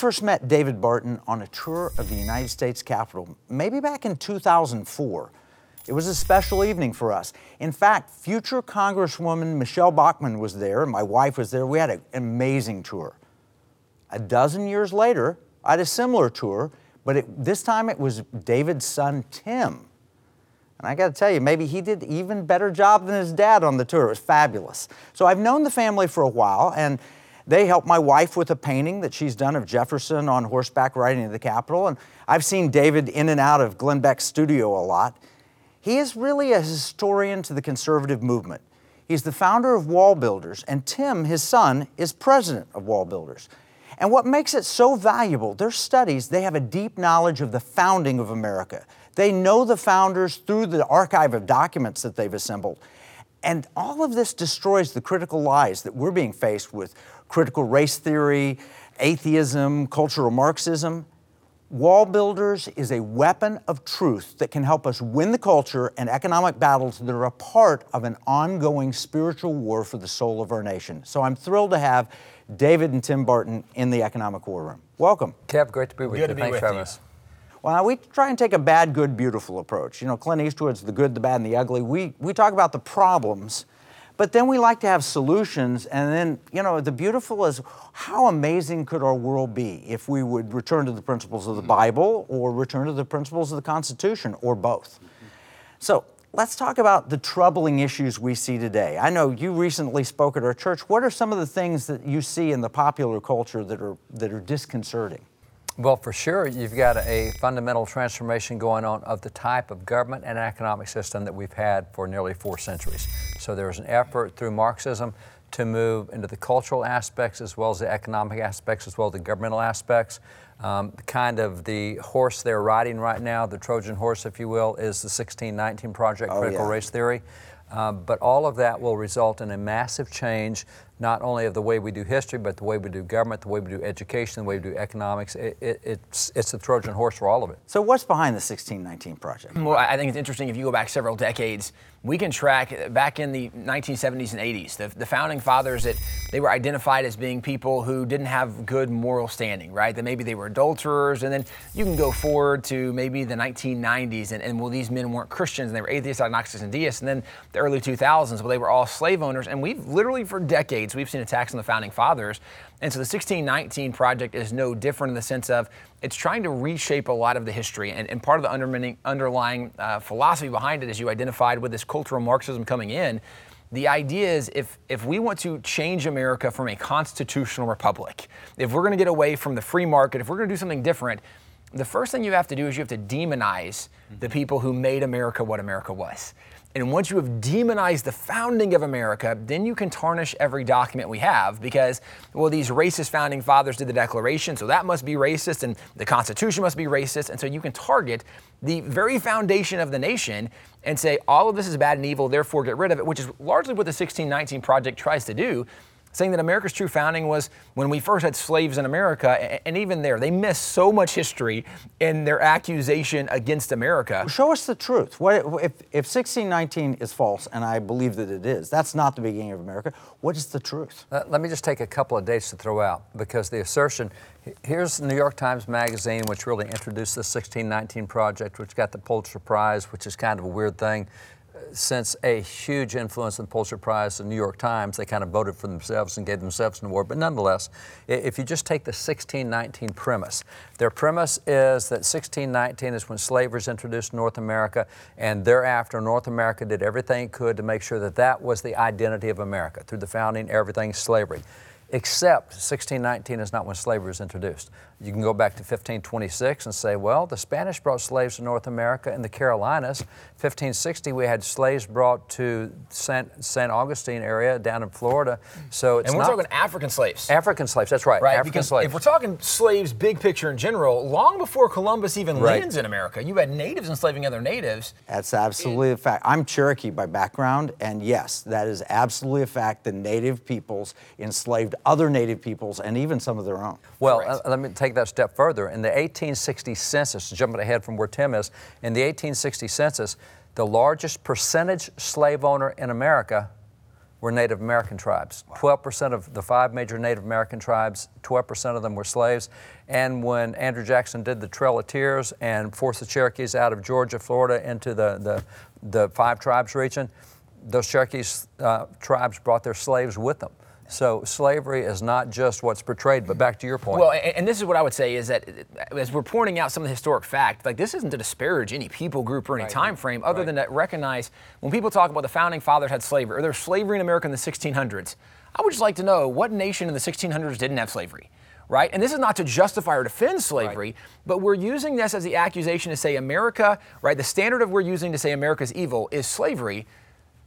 first met David Barton on a tour of the United States Capitol, maybe back in 2004. It was a special evening for us. In fact, future Congresswoman Michele Bachmann was there, and my wife was there. We had an amazing tour. A dozen years later, I had a similar tour, but it, this time it was David's son, Tim. And I got to tell you, maybe he did even better job than his dad on the tour. It was fabulous. So I've known the family for a while, and they helped my wife with a painting that she's done of Jefferson on horseback riding to the Capitol. And I've seen David in and out of Glenn Beck's studio a lot. He is really a historian to the conservative movement. He's the founder of Wall Builders, and Tim, his son, is president of Wall Builders. And what makes it so valuable, their studies, they have a deep knowledge of the founding of America. They know the founders through the archive of documents that they've assembled. And all of this destroys the critical lies that we're being faced with critical race theory, atheism, cultural Marxism. Wall Builders is a weapon of truth that can help us win the culture and economic battles that are a part of an ongoing spiritual war for the soul of our nation. So I'm thrilled to have David and Tim Barton in the Economic War Room. Welcome. Kev, great to be with Good you. to be Thanks with for having you. us. Well, now we try and take a bad, good, beautiful approach. You know, Clint Eastwood's the good, the bad, and the ugly. We, we talk about the problems, but then we like to have solutions. And then, you know, the beautiful is how amazing could our world be if we would return to the principles of the mm-hmm. Bible or return to the principles of the Constitution or both? So let's talk about the troubling issues we see today. I know you recently spoke at our church. What are some of the things that you see in the popular culture that are, that are disconcerting? Well, for sure, you've got a fundamental transformation going on of the type of government and economic system that we've had for nearly four centuries. So there's an effort through Marxism to move into the cultural aspects as well as the economic aspects as well as the governmental aspects. Um, kind of the horse they're riding right now, the Trojan horse, if you will, is the 1619 Project, Oh, Critical yeah. Race Theory. Uh, but all of that will result in a massive change, not only of the way we do history, but the way we do government, the way we do education, the way we do economics. It, it, it's, it's the Trojan horse for all of it. So, what's behind the 1619 project? Well, I think it's interesting if you go back several decades, we can track back in the 1970s and 80s, the, the founding fathers that they were identified as being people who didn't have good moral standing, right? That maybe they were adulterers, and then you can go forward to maybe the 1990s, and, and well, these men weren't Christians, and they were atheists, agnostics, and deists, and then the early 2000s, well, they were all slave owners, and we've literally for decades we've seen attacks on the founding fathers, and so the 1619 project is no different in the sense of it's trying to reshape a lot of the history. And, and part of the undermining, underlying uh, philosophy behind it, as you identified with this cultural Marxism coming in, the idea is if, if we want to change America from a constitutional republic, if we're going to get away from the free market, if we're going to do something different, the first thing you have to do is you have to demonize the people who made America what America was. And once you have demonized the founding of America, then you can tarnish every document we have because, well, these racist founding fathers did the Declaration, so that must be racist, and the Constitution must be racist. And so you can target the very foundation of the nation and say, all of this is bad and evil, therefore get rid of it, which is largely what the 1619 Project tries to do saying that America's true founding was when we first had slaves in America, and even there, they miss so much history in their accusation against America. Show us the truth. What, if, if 1619 is false, and I believe that it is, that's not the beginning of America, what is the truth? Uh, let me just take a couple of dates to throw out because the assertion here's the New York Times Magazine, which really introduced the 1619 Project, which got the Pulitzer Prize, which is kind of a weird thing. Since a huge influence in the Pulitzer Prize, the New York Times, they kind of voted for themselves and gave themselves an award. But nonetheless, if you just take the 1619 premise, their premise is that 1619 is when slavery was introduced in North America, and thereafter North America did everything it could to make sure that that was the identity of America. Through the founding, everything slavery. Except 1619 is not when slavery was introduced. You can go back to 1526 and say, well, the Spanish brought slaves to North America and the Carolinas. 1560, we had slaves brought to San, San Augustine area down in Florida. So it's And we're not talking African slaves. African slaves. That's right. Right, African because slaves. if we're talking slaves, big picture in general, long before Columbus even Right. lands in America, you had natives enslaving other natives. That's absolutely a fact. I'm Cherokee by background, and yes, that is absolutely a fact. The native peoples enslaved other native peoples and even some of their own. Well, Correct. uh, let me take that step further. In the 1860 census, jumping ahead from where Tim is, in the 1860 census, the largest percentage slave owner in America were Native American tribes. 12% of the five major Native American tribes, 12% of them were slaves. And when Andrew Jackson did the Trail of Tears and forced the Cherokees out of Georgia, Florida into the, the, the five tribes region, those Cherokees uh, tribes brought their slaves with them. So slavery is not just what's portrayed, but back to your point. Well, and, and this is what I would say is that as we're pointing out some of the historic fact, like this isn't to disparage any people group or any Right. time frame, other Right. than to recognize when people talk about the founding fathers had slavery or there's slavery in America in the 1600s. I would just like to know what nation in the 1600s didn't have slavery. Right? And this is not to justify or defend slavery, but we're using this as the accusation to say America, right? The standard of we're using to say America's evil is slavery.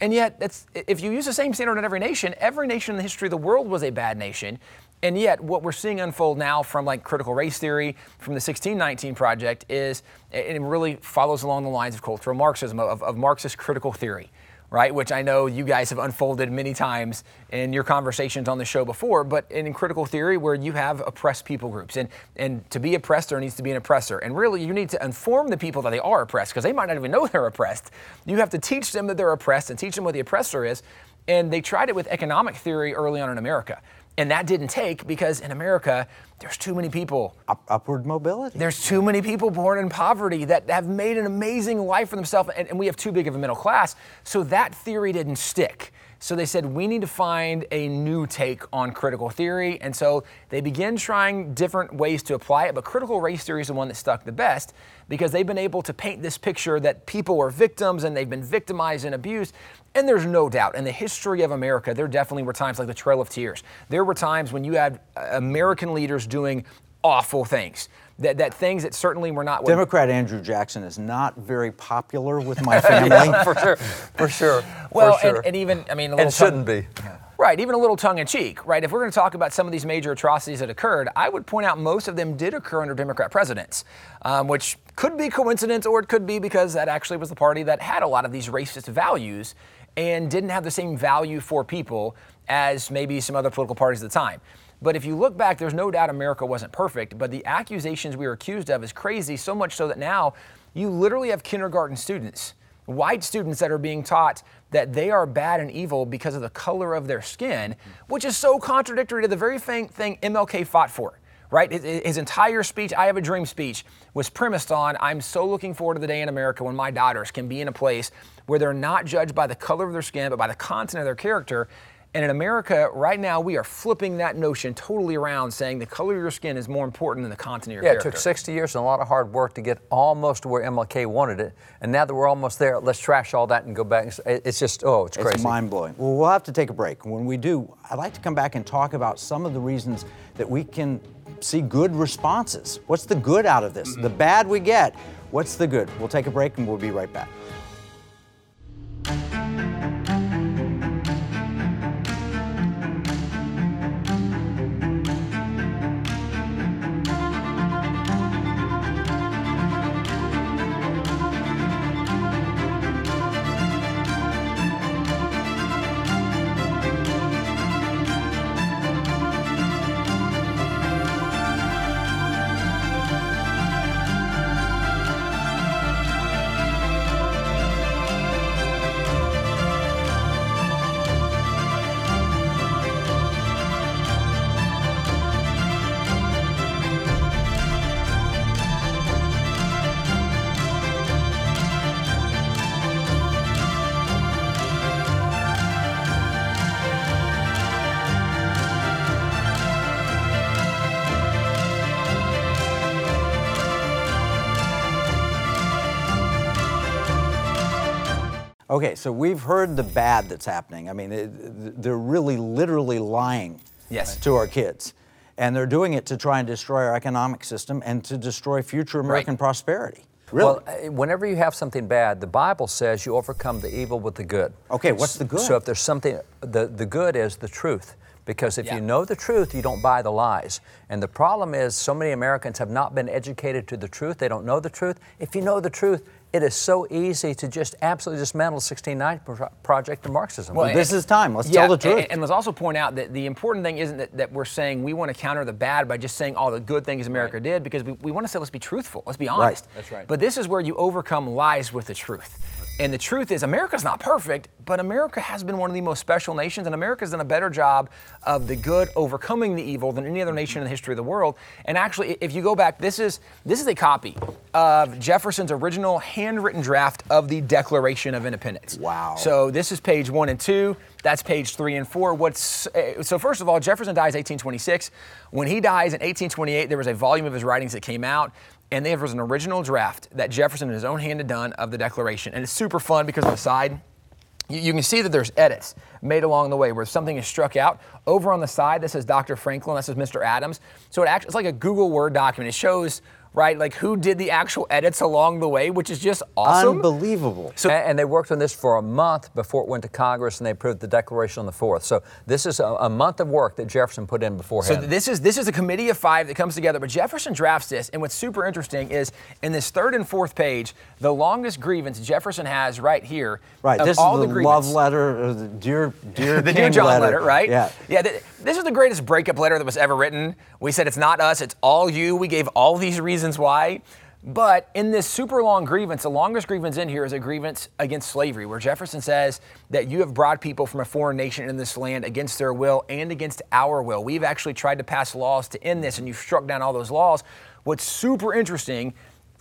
And yet, if you use the same standard in every nation, every nation in the history of the world was a bad nation. And yet, what we're seeing unfold now from like critical race theory, from the 1619 Project, is it really follows along the lines of cultural Marxism, of, of Marxist critical theory, right? Which I know you guys have unfolded many times in your conversations on the show before, but in critical theory, where you have oppressed people groups. And, and to be oppressed, there needs to be an oppressor. And really, you need to inform the people that they are oppressed, because they might not even know they're oppressed. You have to teach them that they're oppressed and teach them what the oppressor is. And they tried it with economic theory early on in America. And that didn't take because in America, there's too many people. Up, upward mobility. There's too many people born in poverty that have made an amazing life for themselves, and, and we have too big of a middle class. So that theory didn't stick. So they said, we need to find a new take on critical theory. And so they began trying different ways to apply it, but critical race theory is the one that stuck the best because they've been able to paint this picture that people are victims and they've been victimized and abused. And there's no doubt in the history of America, there definitely were times like the Trail of Tears. There were times when you had uh, American leaders doing awful things. That, that things that certainly were not what Democrat Andrew Jackson is not very popular with my family. for sure, for sure. Well, for sure. and, and even I mean, a little and shouldn't be. Right, even a little tongue in cheek, right? If we're going to talk about some of these major atrocities that occurred, I would point out most of them did occur under Democrat presidents, um, which could be coincidence or it could be because that actually was the party that had a lot of these racist values and didn't have the same value for people as maybe some other political parties at the time. But if you look back, there's no doubt America wasn't perfect, but the accusations we were accused of is crazy, so much so that now you literally have kindergarten students white students that are being taught that they are bad and evil because of the color of their skin, which is so contradictory to the very thing, MLK fought for. Right? His entire speech, I Have a Dream speech, was premised on I'm so looking forward to the day in America when my daughters can be in a place where they're not judged by the color of their skin, but by the content of their character. And in America, right now, we are flipping that notion totally around, saying the color of your skin is more important than the content of your Yeah, it took 60 years and a lot of hard work to get almost to where MLK wanted it. And now that we're almost there, let's trash all that and go back. and s- it- It's just, oh, it's crazy. It's mind blowing. Well, we'll have to take a break. When we do, I'd like to come back and talk about some of the reasons that we can see good responses. What's the good out of this? Mm-hmm. The bad we get. What's the good? We'll take a break and we'll be right back. Okay, so we've heard the bad that's happening. I mean, it, they're really literally lying Yes. to our kids. And they're doing it to try and destroy our economic system and to destroy future American prosperity. Really? Well, uh, whenever you have something bad, the Bible says you overcome the evil with the good. Okay, what's the good? So if there's something, the, the good is the truth. Because if Yeah. you know the truth, you don't buy the lies. And the problem is, so many Americans have not been educated to the truth. They don't know the truth. If you know the truth, it is so easy to just absolutely dismantle the 1690 Project and Marxism. Well, this is time. Let's tell the truth. And, and let's also point out that the important thing isn't that, that we're saying we want to counter the bad by just saying all the good things America did, because we, we want to say let's be truthful, let's be honest. That's right. But this is where you overcome lies with the truth. And the truth is, America's not perfect, but America has been one of the most special nations, and America's done a better job of the good overcoming the evil than any other nation in the history of the world. And actually, if you go back, this is this is a copy of Jefferson's original handwritten draft of the Declaration of Independence. Wow. So this is page one and two. That's page three and four. What's uh, so? First of all, Jefferson dies 1826. When he dies in 1828, there was a volume of his writings that came out and there was an original draft that Jefferson in his own hand had done of the Declaration. And it's super fun because on the side, you, can see that there's edits made along the way where something is struck out. Over on the side, this is Dr. Franklin, this is Mr. Adams. So it actually, it's like a Google Word document. It shows right? Like who did the actual edits along the way, which is just awesome. Unbelievable. So, and, and they worked on this for a month before it went to Congress, and they approved the Declaration on the fourth. So this is a, a month of work that Jefferson put in beforehand. So this is this is a committee of five that comes together. But Jefferson drafts this, and what's super interesting is in this third and fourth page, the longest grievance Jefferson has right here. Right. Of this all is the, the love letter, or the dear, dear, the Dear John letter, right? Yeah. Yeah. Th- this is the greatest breakup letter that was ever written. We said it's not us, it's all you. We gave all these reasons why. But in this super long grievance, the longest grievance in here is a grievance against slavery, where Jefferson says that you have brought people from a foreign nation in this land against their will and against our will. We've actually tried to pass laws to end this, and you've struck down all those laws. What's super interesting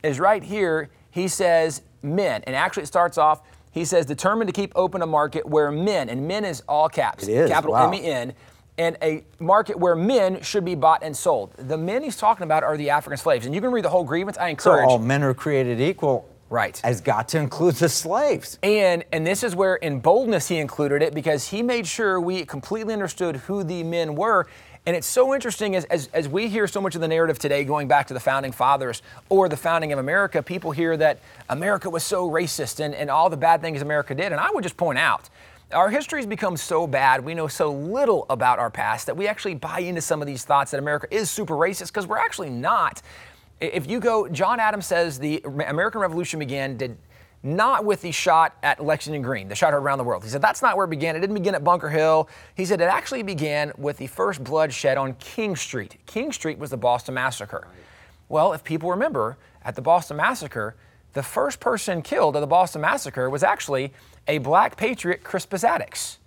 is right here, he says men, and actually it starts off, he says determined to keep open a market where men, and men is all caps, It is, capital wow. M E N and a market where men should be bought and sold. The men he's talking about are the African slaves. And you can read the whole grievance. I encourage. So all men are created equal. Right. Has got to include the slaves. and and this is where in boldness he included it because he made sure we completely understood who the men were. And it's so interesting as, as, as we hear so much of the narrative today going back to the founding fathers or the founding of America, people hear that America was so racist and, and all the bad things America did. And I would just point out our history's become so bad, we know so little about our past that we actually buy into some of these thoughts that America is super racist because we're actually not. If you go, John Adams says the American Revolution began did not with the shot at Lexington Green, the shot heard around the world. He said that's not where it began. It didn't begin at Bunker Hill. He said it actually began with the first bloodshed on King Street. King Street was the Boston Massacre. Well, if people remember, at the Boston Massacre, the first person killed at the Boston Massacre was actually a black patriot, Crispus Attucks.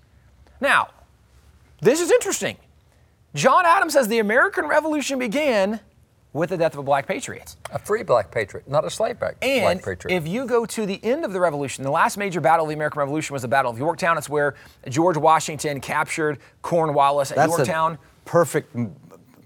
Now, this is interesting. John Adams says the American Revolution began with the death of a black patriot. a free black patriot, not a slave black, And black patriot. if you go to the end of the Revolution, the last major battle of the American Revolution was the Battle of Yorktown. It's where George Washington captured Cornwallis at That's Yorktown. a perfect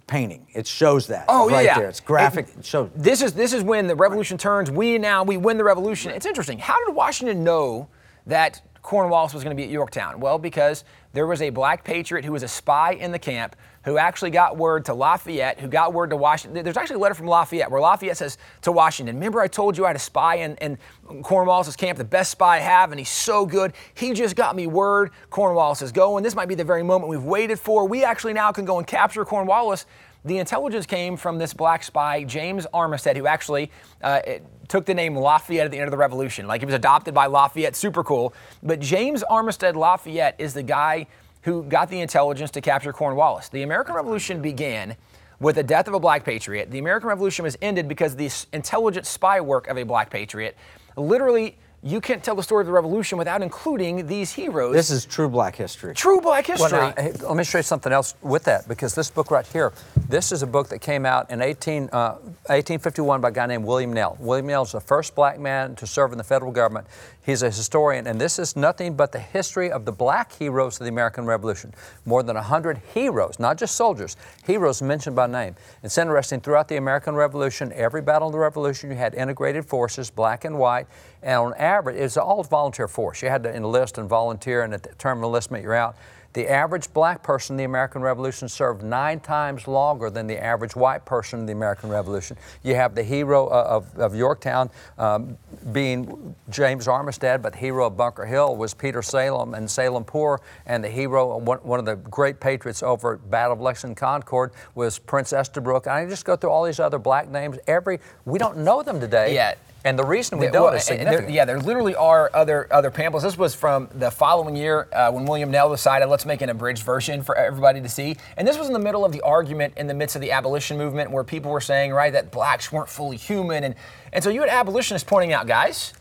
painting. It shows that. Oh right yeah, there. It's graphic. It- It shows. This is this is when the revolution turns. We now we win the revolution. It's interesting. How did Washington know that Cornwallis was going to be at Yorktown? Well, because there was a black patriot who was a spy in the camp who actually got word to Lafayette, who got word to Washington. There's actually a letter from Lafayette where Lafayette says to Washington, Remember, I told you I had a spy in, in Cornwallis' camp, the best spy I have, and he's so good. He just got me word Cornwallis is going. This might be the very moment we've waited for. We actually now can go and capture Cornwallis. The intelligence came from this black spy, James Armistead, who actually uh, took the name Lafayette at the end of the Revolution. Like he was adopted by Lafayette, super cool. But James Armistead Lafayette is the guy who got the intelligence to capture Cornwallis. The American Revolution began with the death of a black patriot. The American Revolution was ended because of the intelligent spy work of a black patriot. Literally, you can't tell the story of the revolution without including these heroes. This is true black history. true black history. Well, now, hey, let me show you something else with that because this book right here, this is a book that came out in 18, uh, 1851 by a guy named William Nell. William Nell is the first black man to serve in the federal government. He's a historian, and this is nothing but the history of the black heroes of the American Revolution. More than 100 heroes, not just soldiers, heroes mentioned by name. It's interesting, throughout the American Revolution, every battle of the Revolution, you had integrated forces, black and white, and on average, it was all volunteer force. You had to enlist and volunteer, and at the term enlistment, you're out. The average black person in the American Revolution served nine times longer than the average white person in the American Revolution. You have the hero uh, of, of Yorktown um, being James Armistead, but the hero of Bunker Hill was Peter Salem and Salem Poor, and the hero, one, one of the great patriots over at Battle of Lexington Concord was Prince Estabrook. And I just go through all these other black names. Every we don't know them today. Yeah. And the reason we don't well, is and there- yeah, there literally are other other pamphlets. This was from the following year uh, when William Nell decided let's make an abridged version for everybody to see. And this was in the middle of the argument in the midst of the abolition movement where people were saying right that blacks weren't fully human, and and so you had abolitionists pointing out, guys,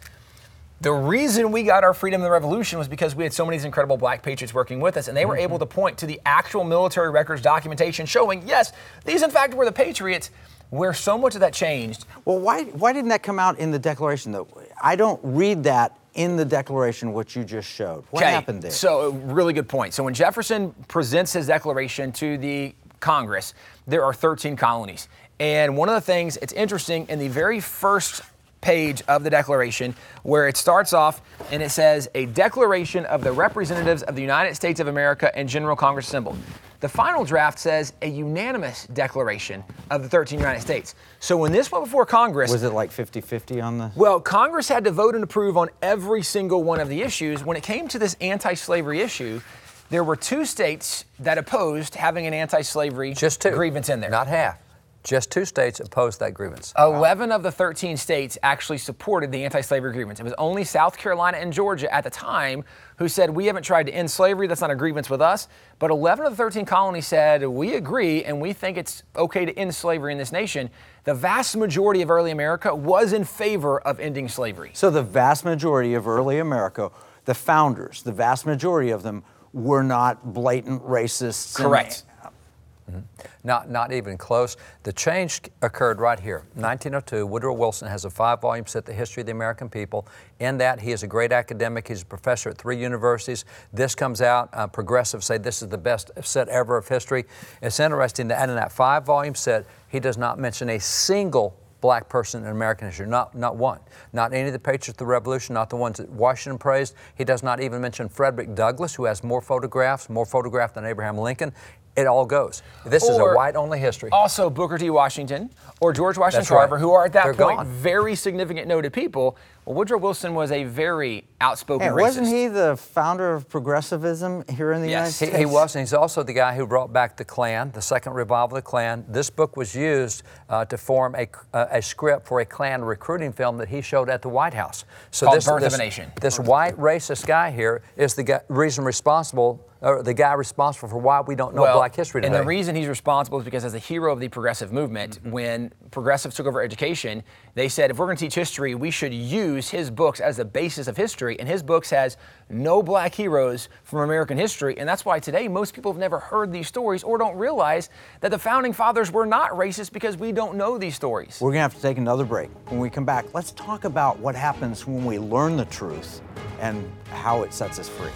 The reason we got our freedom in the revolution was because we had so many of these incredible black patriots working with us, and they were able to point to the actual military records documentation showing, yes, these in fact were the patriots. Where so much of that changed. Well, why, why didn't that come out in the Declaration, though? I don't read that in the Declaration, what you just showed. What Okay, happened there? So, uh, really good point. So, when Jefferson presents his declaration to the Congress, there are 13 colonies. And one of the things, it's interesting, in the very first page of the Declaration, where it starts off and it says, A declaration of the representatives of the United States of America and General Congress assembled. The final draft says a unanimous declaration of the 13 United States. So when this went before Congress, was it like 50 50 on the. well, Congress had to vote and approve on every single one of the issues. When it came to this anti slavery issue, there were two states that opposed having an anti slavery grievance in there. Not half. Just two states opposed that grievance. 11 of the 13 states actually supported the anti slavery grievance. It was only South Carolina and Georgia at the time who said, We haven't tried to end slavery. That's not a grievance with us. But 11 of the 13 colonies said, We agree and we think it's okay to end slavery in this nation. The vast majority of early America was in favor of ending slavery. So the vast majority of early America, the founders, the vast majority of them were not blatant racists. and- Correct. Not, not even close. The change occurred right here. 1902, Woodrow Wilson has a five volume set, The History of the American People. In that, he is a great academic. He's a professor at three universities. This comes out, uh, progressives say this is the best set ever of history. It's interesting that in that five volume set, he does not mention a single black person in American history, not, not one. Not any of the patriots of the Revolution, not the ones that Washington praised. He does not even mention Frederick Douglass, who has more photographs, more photographs than Abraham Lincoln. It all goes. This is a white only history. Also, Booker T. Washington or George Washington right. Carver, who are at that They're point gone. very significant noted people. Well, Woodrow Wilson was a very outspoken Hey, racist. wasn't he the founder of progressivism here in the Yes. United He, States? he was, and he's also the guy who brought back the Klan, the second revival of the Klan. This book was used uh, to form a, uh, a script for a Klan recruiting film that he showed at the White House. So Called this, Birth of a Nation. This white racist guy here is the guy, reason responsible, or the guy responsible for why we don't know Black history today. And the reason he's responsible is because, as a hero of the progressive movement, Mm-hmm. when progressives took over education, they said if we're going to teach history, we should use his books as the basis of history. And his books has no black heroes from American history. And that's why today most people have never heard these stories or don't realize that the founding fathers were not racist because we don't know these stories. We're going to have to take another break. When we come back, let's talk about what happens when we learn the truth and how it sets us free.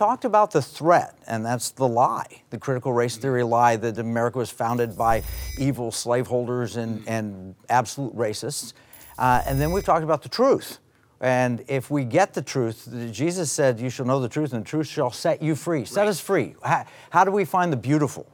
Talked about the threat, and that's the lie, the critical race theory lie that America was founded by evil slaveholders and, and absolute racists. Uh, and then we've talked about the truth. And if we get the truth, Jesus said, You shall know the truth, and the truth shall set you free. Set us free. How, how do we find the beautiful?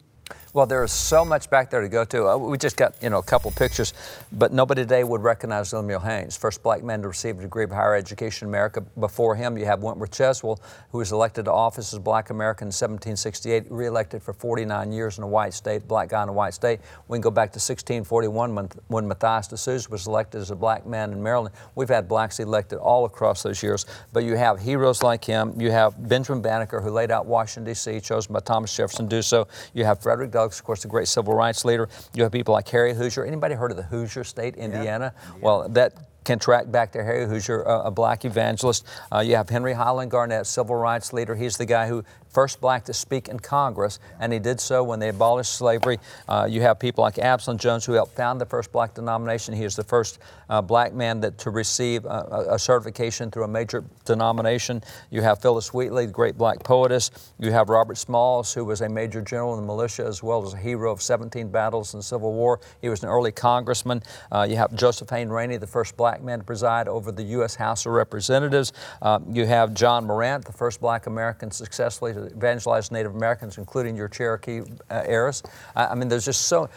Well, there is so much back there to go to. Uh, we just got you know a couple pictures, but nobody today would recognize Lemuel Haynes, first black man to receive a degree of higher education in America. Before him, you have Wentworth Cheswell, who was elected to office as black American in 1768, reelected for 49 years in a white state, black guy in a white state. We can go back to 1641 when, when Matthias de Souza was elected as a black man in Maryland. We've had blacks elected all across those years, but you have heroes like him. You have Benjamin Banneker, who laid out Washington, D.C., chosen by Thomas Jefferson to do so. You have Frederick Douglass, of course, the great civil rights leader. You have people like Harry Hoosier. Anybody heard of the Hoosier State, Indiana? Well, that can track back to Harry Hoosier, uh, a black evangelist. Uh, you have Henry Highland Garnet, civil rights leader. He's the guy who first black to speak in Congress, and he did so when they abolished slavery. Uh, you have people like Absalom Jones, who helped found the first black denomination. He is the first uh, black man that, to receive a, a, certification through a major denomination. You have Phillis Wheatley, the great black poetess. You have Robert Smalls, who was a major general in the militia as well as a hero of 17 battles in the Civil War. He was an early congressman. Uh, you have Joseph Hayne Rainey, the first black man to preside over the U.S. House of Representatives. Uh, you have John Morant, the first black American successfully to evangelize Native Americans, including your Cherokee uh, heirs. I, I, mean, there's just so,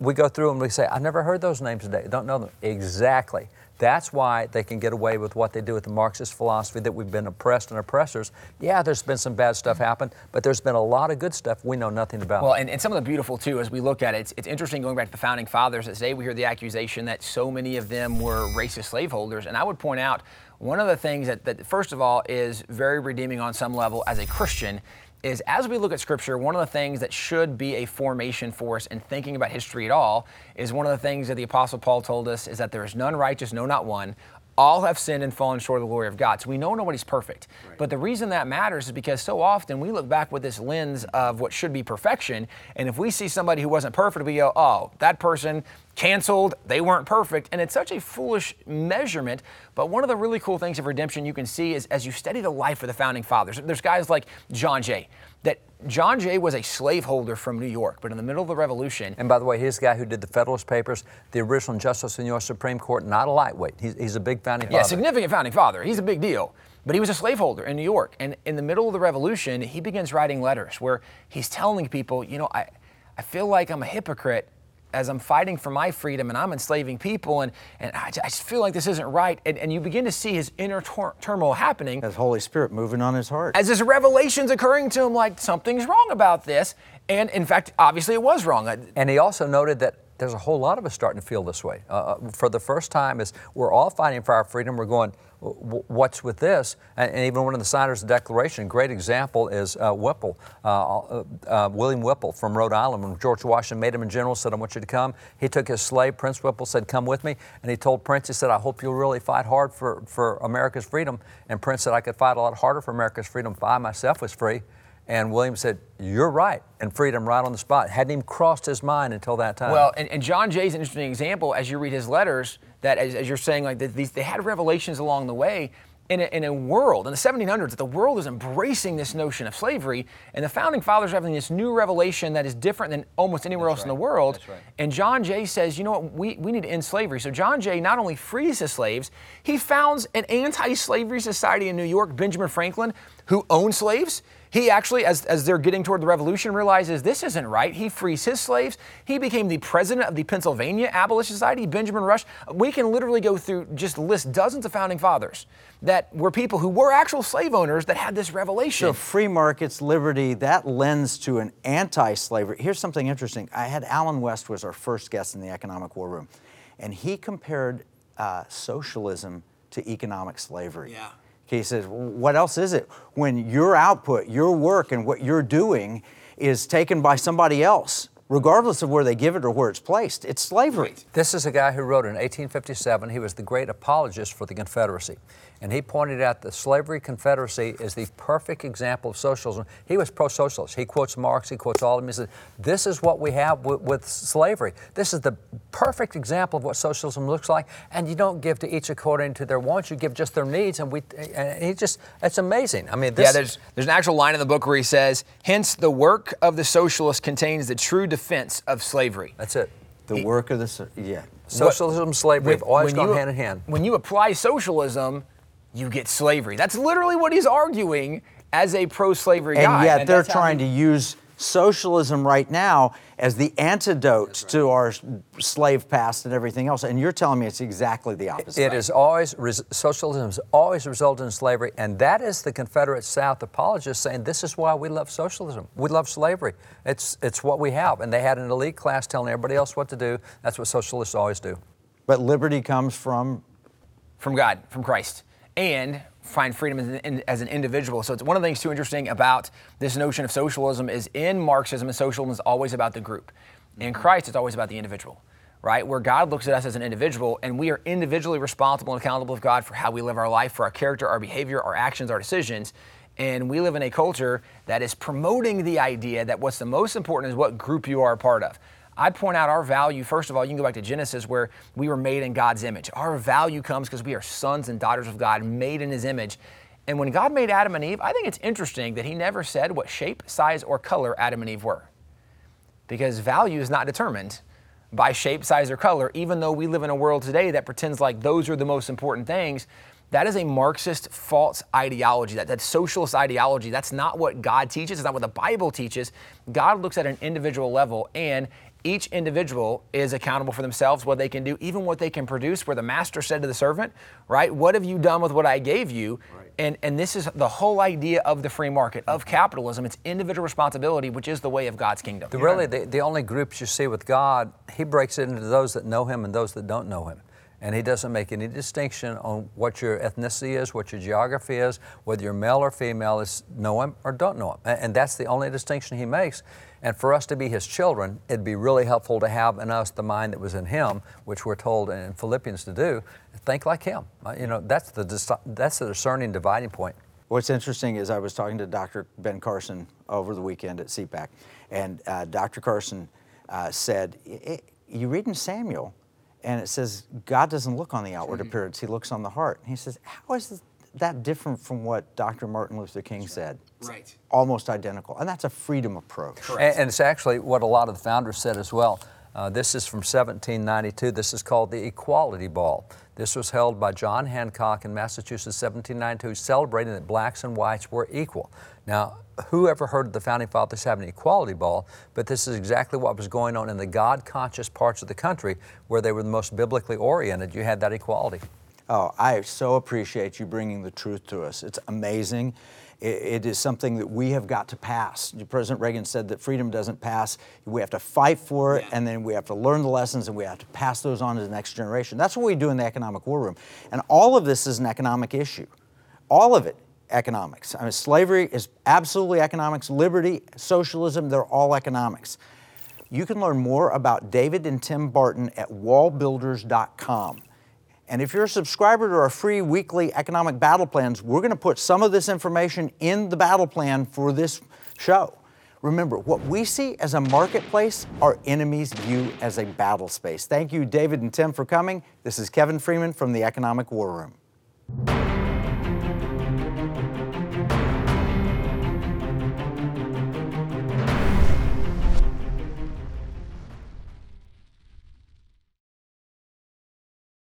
we go through and we say, I've never heard those names today. Don't know them. Exactly. That's why they can get away with what they do with the Marxist philosophy that we've been oppressed and oppressors. Yeah, there's been some bad stuff happen, but there's been a lot of good stuff we know nothing about. Well, and, and some of the beautiful, too, as we look at it, it's, it's interesting going back to the founding fathers. That today we hear the accusation that so many of them were racist slaveholders. And I would point out one of the things that, that, first of all, is very redeeming on some level as a Christian is as we look at Scripture, one of the things that should be a formation for us in thinking about history at all is one of the things that the Apostle Paul told us is that there is none righteous, no, not one. All have sinned and fallen short of the glory of God. So we know nobody's perfect. Right. But the reason that matters is because so often we look back with this lens of what should be perfection. And if we see somebody who wasn't perfect, we go, oh, that person canceled, they weren't perfect. And it's such a foolish measurement. But one of the really cool things of redemption you can see is as you study the life of the founding fathers, there's guys like John Jay, that John Jay was a slaveholder from New York, but in the middle of the Revolution. And by the way, he's the guy who did the Federalist Papers, the original justice in the U.S. Supreme Court, not a lightweight. He's, he's a big founding father. Yeah, significant founding father. He's a big deal. But he was a slaveholder in New York. And in the middle of the Revolution, he begins writing letters where he's telling people, you know, I, I feel like I'm a hypocrite as I'm fighting for my freedom and I'm enslaving people and, and I, just feel like this isn't right. And, and you begin to see his inner tor- turmoil happening. As Holy Spirit moving on his heart. As his revelations occurring to him, like something's wrong about this. And in fact, obviously it was wrong. And he also noted that there's a whole lot of us starting to feel this way. Uh, uh for the first time, as we're all fighting for our freedom, we're going, what's with this? And, and, even one of the signers of the Declaration, a great example is uh, Whipple, uh, uh, uh, William Whipple from Rhode Island. When George Washington made him a general, said, I want you to come. He took his slave, Prince Whipple, said, come with me. And he told Prince, he said, I hope you'll really fight hard for, for America's freedom. And Prince said, I could fight a lot harder for America's freedom if I myself was free. And William said, You're right. And freedom right on the spot. Hadn't even crossed his mind until that time. Well, and, and John Jay's an interesting example as you read his letters that, as, as you're saying, like these, they had revelations along the way in a, in a, world, in the 1700s, that the world is embracing this notion of slavery, and the founding fathers are having this new revelation that is different than almost anywhere That's else right. in the world. Right. And John Jay says, you know what, we, we need to end slavery. So John Jay not only frees his slaves, he founds an anti slavery society in New York, Benjamin Franklin, who owned slaves. He actually, as, as they're getting toward the revolution, realizes this isn't right. He frees his slaves. He became the president of the Pennsylvania Abolition Society, Benjamin Rush. We can literally go through, just list dozens of founding fathers that were people who were actual slave owners that had this revelation. So, free markets, liberty, that lends to an anti slavery. Here's something interesting. I had Allen West was our first guest in the Economic War Room, and he compared uh, socialism to economic slavery. Yeah. He says, what else is it? When your output, your work, and what you're doing is taken by somebody else, regardless of where they give it or where it's placed. It's slavery. This is a guy who wrote in 1857, he was the great apologist for the Confederacy and he pointed out the slavery confederacy is the perfect example of socialism. He was pro-socialist. He quotes Marx. He quotes all of them. He said, "This is what we have with, with, slavery. This is the perfect example of what socialism looks like. And you don't give to each according to their wants. You give just their needs. And we, and he just, it's amazing. I mean, this, yeah. There's there's an actual line in the book where he says, "Hence, the work of the socialist contains the true defense of slavery." That's it. The he, work of the yeah. Socialism, slavery have always gone you, hand in hand. When you apply socialism you get slavery. That's literally what he's arguing as a pro slavery guy. And yet and they're trying to use socialism right now as the antidote right. to our slave past and everything else. And you're telling me it's exactly the opposite. It right? is always, socialism has always resulted in slavery. And that is the Confederate South apologists saying this is why we love socialism. We love slavery. It's, it's what we have. And they had an elite class telling everybody else what to do. That's what socialists always do. But liberty comes from? From God, from Christ and find freedom as an, as an, individual. So it's one of the things too interesting about this notion of socialism is in Marxism, and socialism is always about the group. In mm-hmm. Christ, it's always about the individual right? Where God looks at us as an individual and we are individually responsible and accountable of God for how we live our life, for our character, our behavior, our actions, our decisions. And we live in a culture that is promoting the idea that what's the most important is what group you are a part of. I point out our value, first of all, you can go back to Genesis where we were made in God's image. Our value comes because we are sons and daughters of God, made in His image. And when God made Adam and Eve, I think it's interesting that He never said what shape, size, or color Adam and Eve were. Because value is not determined by shape, size, or color, even though we live in a world today that pretends like those are the most important things. That is a Marxist false ideology. That, that socialist ideology. That's not what God teaches. It's not what the Bible teaches. God looks at an individual level, and each individual is accountable for themselves, what they can do, even what they can produce. Where the master said to the servant, right, What have you done with what I gave you? Right. And, and this is the whole idea of the free market, of mm-hmm. capitalism. It's individual responsibility, which is the way of God's kingdom. The, really, the, the only groups you see with God, He breaks it into those that know Him and those that don't know Him. And he doesn't make any distinction on what your ethnicity is, what your geography is, whether you're male or female, is know him or don't know him. And that's the only distinction he makes. And for us to be his children, it'd be really helpful to have in us the mind that was in him, which we're told in Philippians to do. Think like him. Uh, you know, that's the, that's the discerning dividing point. What's interesting is I was talking to Dr. Ben Carson over the weekend at CPAC, and uh, Dr. Carson uh, said, You read in Samuel, and it says God doesn't look on the outward mm-hmm. appearance; He looks on the heart. And he says, "How is that different from what Dr. Martin Luther King that's said? Right. right. Almost identical, and that's a freedom approach. And, and, it's actually what a lot of the founders said as well. Uh, this is from 1792. This is called the Equality Ball. This was held by John Hancock in Massachusetts, 1792, celebrating that blacks and whites were equal. Now, who ever heard of the founding fathers having an equality ball? But this is exactly what was going on in the God conscious parts of the country where they were the most biblically oriented. You had that equality. Oh, I so appreciate you bringing the truth to us. It's amazing. It, it is something that we have got to pass. President Reagan said that freedom doesn't pass. We have to fight for it, yeah. and then we have to learn the lessons, and we have to pass those on to the next generation. That's what we do in the economic war room. And all of this is an economic issue. All of it economics. I mean, slavery is absolutely economics. Liberty, socialism, they're all economics. You can learn more about David and Tim Barton at wallbuilders.com. And if you're a subscriber to our free weekly economic battle plans, we're going to put some of this information in the battle plan for this show. Remember, what we see as a marketplace, our enemies view as a battle space. Thank you, David and Tim, for coming. This is Kevin Freeman from the Economic War Room.